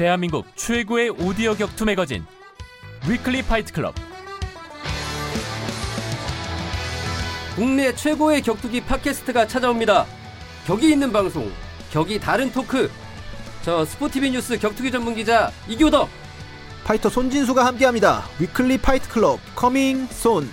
대한민국 최고의 오디오 격투 매거진 Weekly Fight Club 국내 최고의 격투기 팟캐스트가 찾아옵니다. 격이 있는 방송, 격이 다른 토크. 저 스포티비 뉴스 격투기 전문 기자 이교덕. 파이터 손진수가 함께합니다. Weekly Fight Club coming soon.